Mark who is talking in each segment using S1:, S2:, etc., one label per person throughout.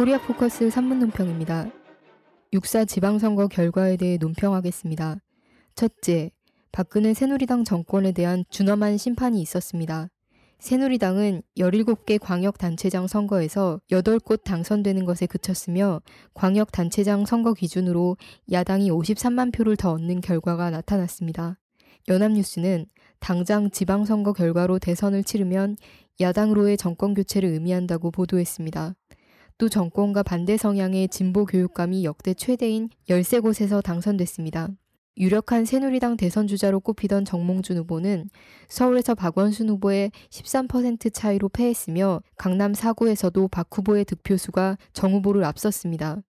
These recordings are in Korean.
S1: 코리아 포커스 3분 논평입니다. 육사 지방선거 결과에 대해 논평하겠습니다. 첫째, 박근혜 새누리당 정권에 대한 준엄한 심판이 있었습니다. 새누리당은 17개 광역단체장 선거에서 8곳 당선되는 것에 그쳤으며 광역단체장 선거 기준으로 야당이 53만 표를 더 얻는 결과가 나타났습니다. 연합뉴스는 당장 지방선거 결과로 대선을 치르면 야당으로의 정권 교체를 의미한다고 보도했습니다. 또 정권과 반대 성향의 진보 교육감이 역대 최대인 13곳에서 당선됐습니다. 유력한 새누리당 대선 주자로 꼽히던 정몽준 후보는 서울에서 박원순 후보의 13% 차이로 패했으며 강남 4구에서도 박 후보의 득표수가 정 후보를 앞섰습니다.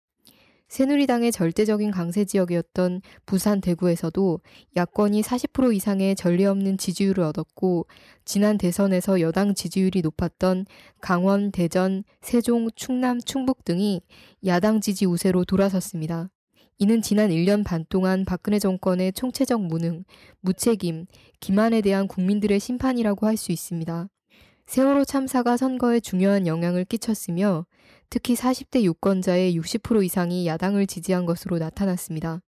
S1: 새누리당의 절대적인 강세 지역이었던 부산 대구에서도 야권이 40% 이상의 전례 없는 지지율을 얻었고 지난 대선에서 여당 지지율이 높았던 강원, 대전, 세종, 충남, 충북 등이 야당 지지 우세로 돌아섰습니다. 이는 지난 1년 반 동안 박근혜 정권의 총체적 무능, 무책임, 기만에 대한 국민들의 심판이라고 할 수 있습니다. 세월호 참사가 선거에 중요한 영향을 끼쳤으며 특히 40대 유권자의 60% 이상이 야당을 지지한 것으로 나타났습니다.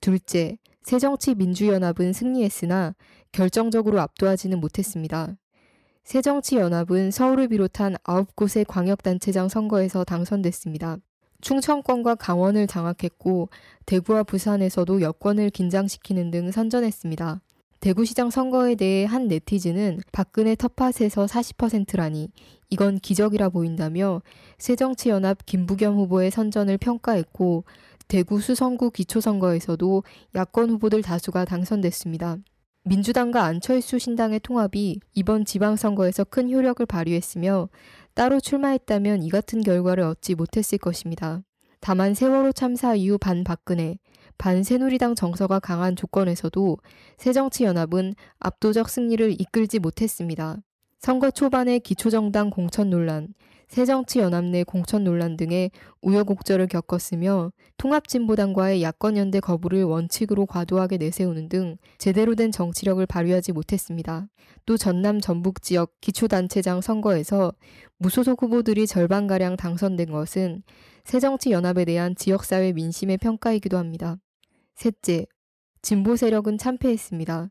S1: 둘째, 새정치민주연합은 승리했으나 결정적으로 압도하지는 못했습니다. 새정치연합은 서울을 비롯한 9곳의 광역단체장 선거에서 당선됐습니다. 충청권과 강원을 장악했고 대구와 부산에서도 여권을 긴장시키는 등 선전했습니다. 대구시장 선거에 대해 한 네티즌은 박근혜 텃밭에서 40%라니 이건 기적이라 보인다며 새정치연합 김부겸 후보의 선전을 평가했고 대구 수성구 기초선거에서도 야권 후보들 다수가 당선됐습니다. 민주당과 안철수 신당의 통합이 이번 지방선거에서 큰 효력을 발휘했으며 따로 출마했다면 이 같은 결과를 얻지 못했을 것입니다. 다만 세월호 참사 이후 반박근혜, 반새누리당 정서가 강한 조건에서도 새정치연합은 압도적 승리를 이끌지 못했습니다. 선거 초반에 기초정당 공천 논란, 새정치연합 내 공천 논란 등의 우여곡절을 겪었으며 통합진보당과의 야권연대 거부를 원칙으로 과도하게 내세우는 등 제대로 된 정치력을 발휘하지 못했습니다. 또 전남 전북 지역 기초단체장 선거에서 무소속 후보들이 절반가량 당선된 것은 새정치연합에 대한 지역사회 민심의 평가이기도 합니다. 셋째, 진보 세력은 참패했습니다.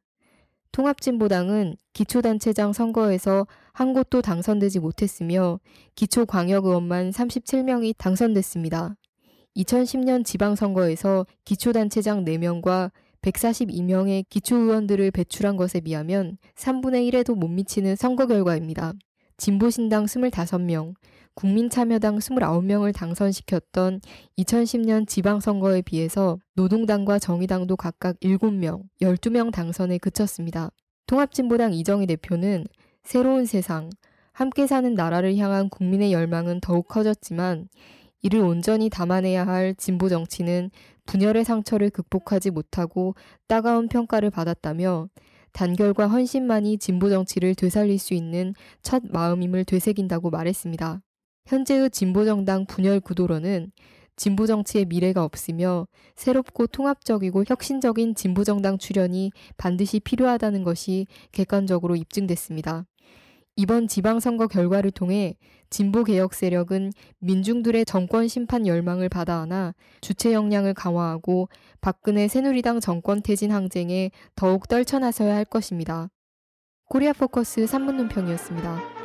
S1: 통합진보당은 기초단체장 선거에서 한 곳도 당선되지 못했으며 기초광역의원만 37명이 당선됐습니다. 2010년 지방선거에서 기초단체장 4명과 142명의 기초의원들을 배출한 것에 비하면 3분의 1에도 못 미치는 선거 결과입니다. 진보신당 25명, 국민참여당 29명을 당선시켰던 2010년 지방선거에 비해서 노동당과 정의당도 각각 7명, 12명 당선에 그쳤습니다. 통합진보당 이정희 대표는 새로운 세상, 함께 사는 나라를 향한 국민의 열망은 더욱 커졌지만 이를 온전히 담아내야 할 진보 정치는 분열의 상처를 극복하지 못하고 따가운 평가를 받았다며 단결과 헌신만이 진보 정치를 되살릴 수 있는 첫 마음임을 되새긴다고 말했습니다. 현재의 진보정당 분열 구도로는 진보 정치의 미래가 없으며 새롭고 통합적이고 혁신적인 진보 정당 출현이 반드시 필요하다는 것이 객관적으로 입증됐습니다. 이번 지방선거 결과를 통해 진보 개혁 세력은 민중들의 정권 심판 열망을 받아안아 주체 역량을 강화하고 박근혜 새누리당 정권 퇴진 항쟁에 더욱 떨쳐나서야 할 것입니다. 코리아 포커스 3분 논평이었습니다.